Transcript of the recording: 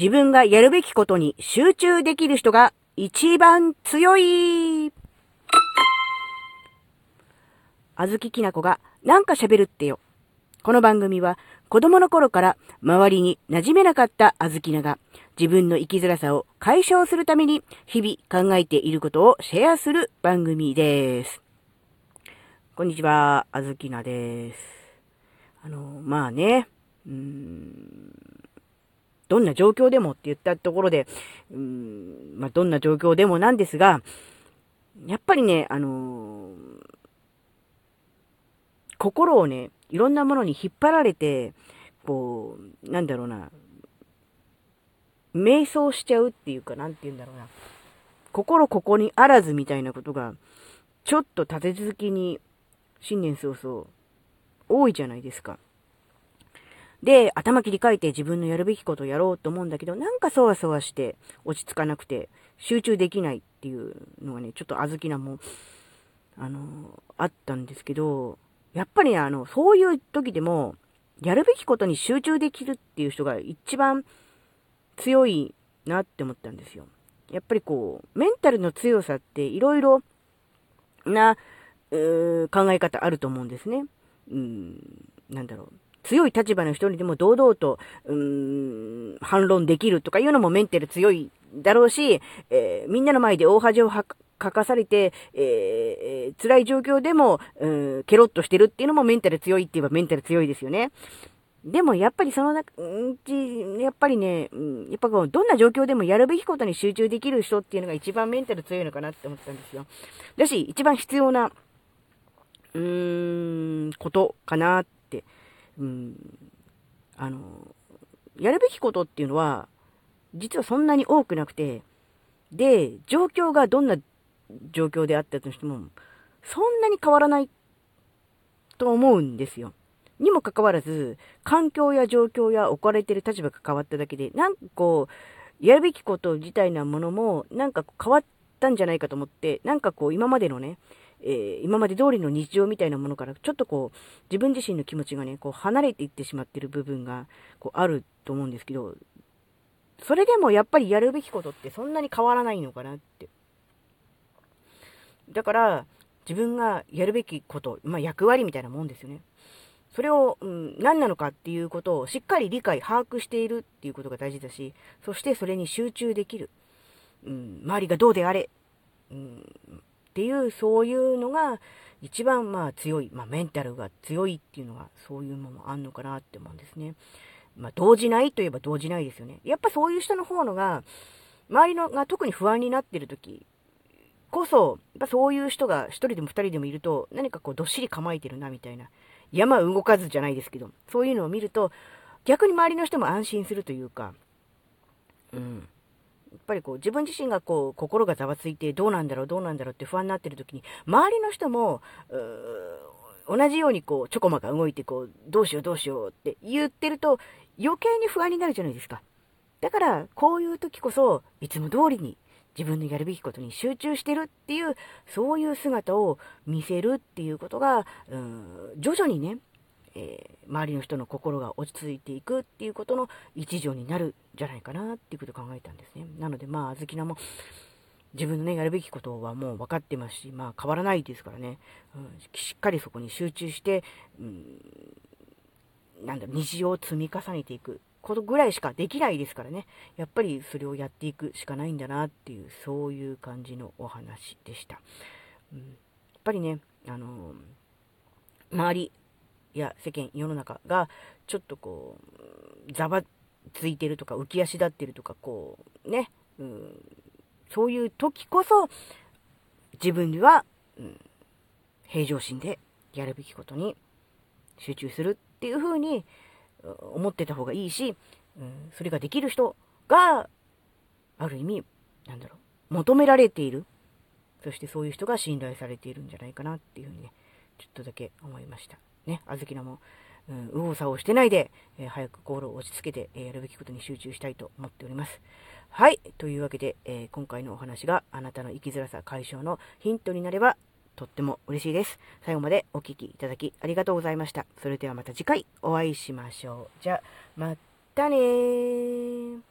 自分がやるべきことに集中できる人が一番強い。あずききなこがなんか喋るってよ。この番組は子供の頃から周りに馴染めなかったあずきなが自分の生きづらさを解消するために日々考えていることをシェアする番組です。こんにちは、あずきなです。あの、まあね、うん、どんな状況でもって言ったところで、うん、まあどんな状況でもなんですが、やっぱりね、あのー、心をね、いろんなものに引っ張られて、こう、なんだろうな、瞑想しちゃうっていうか、なんて言うんだろうな。心ここにあらずみたいなことが、ちょっと立て続きに新年早々、多いじゃないですか。で、頭切り替えて自分のやるべきことをやろうと思うんだけど、なんかそわそわして落ち着かなくて、集中できないっていうのがね、ちょっと小豆なもん、あの、あったんですけど、やっぱりね、あの、そういう時でも、やるべきことに集中できるっていう人が一番強いなって思ったんですよ。やっぱりこう、メンタルの強さっていろいろな考え方あると思うんですね。うん、なんだろう。強い立場の人にでも堂々と、うん、反論できるとかいうのもメンタル強いだろうし、えー、みんなの前で大恥を書かされて、えー、辛い状況でも、うん、ケロッとしてるっていうのもメンタル強いって言えばメンタル強いですよね。でもやっぱりその中、うんち、やっぱりね、うん、やっぱこう、どんな状況でもやるべきことに集中できる人っていうのが一番メンタル強いのかなって思ったんですよ。だし、一番必要な、うーん、ことかなっ、うん、あの、やるべきことっていうのは、実はそんなに多くなくて、で、状況がどんな状況であったとしても、そんなに変わらないと思うんですよ。にもかかわらず、環境や状況や置かれてる立場が変わっただけで、なんかこう、やるべきこと自体なものも、なんか変わったんじゃないかと思って、なんかこう、今までのね、えー、今まで通りの日常みたいなものから、ちょっとこう、自分自身の気持ちがね、こう、離れていってしまってる部分が、こう、あると思うんですけど、それでもやっぱりやるべきことってそんなに変わらないのかなって。だから、自分がやるべきこと、まあ役割みたいなもんですよね。それを、うん、何なのかっていうことをしっかり理解、把握しているっていうことが大事だし、そしてそれに集中できる。うん、周りがどうであれ、うん、っていう、そういうのが一番まあ強い、まあメンタルが強いっていうのがそういうのもあんのかなって思うんですね。まあ動じないといえば動じないですよね。やっぱそういう人の方のが、周りのが特に不安になってる時こそ、やっぱそういう人が一人でも二人でもいると、何かこうどっしり構えてるなみたいな。山動かずじゃないですけど、そういうのを見ると、逆に周りの人も安心するというか、うん。やっぱりこう自分自身がこう心がざわついてどうなんだろうどうなんだろうって不安になってる時に周りの人も同じようにこうちょこまか動いてこうどうしようどうしようって言ってると余計に不安になるじゃないですか。だからこういう時こそいつも通りに自分のやるべきことに集中してるっていう、そういう姿を見せるっていうことが、うん、徐々にね、えー、周りの人の心が落ち着いていくっていうことの一助になるんじゃないかなっていうことを考えたんですね。なので、まあ、あずきなも、自分のね、やるべきことはもう分かってますし、まあ変わらないですからね、うん、しっかりそこに集中して、うん、なんだろ、日常を積み重ねていく。ことぐらいしかできないですからね。やっぱりそれをやっていくしかないんだなっていう、そういう感じのお話でした。うん、やっぱりね、あのー、周りや世間、世の中がちょっとこう、ざわついてるとか浮き足立ってるとか、こう、ね、うん、そういう時こそ、自分では、うん、平常心でやるべきことに集中するっていう風に、思ってた方がいいし、うん、それができる人が、ある意味、なんだろう、求められている。そしてそういう人が信頼されているんじゃないかなっていうふうにね、ちょっとだけ思いました。ね、あずきなも、うん、右往左往してないで、えー、早くゴールを落ち着けて、えー、やるべきことに集中したいと思っております。はい。というわけで、えー、今回のお話があなたの生きづらさ解消のヒントになればとっても嬉しいです。最後までお聴きいただきありがとうございました。それではまた次回お会いしましょう。じゃあ、またね。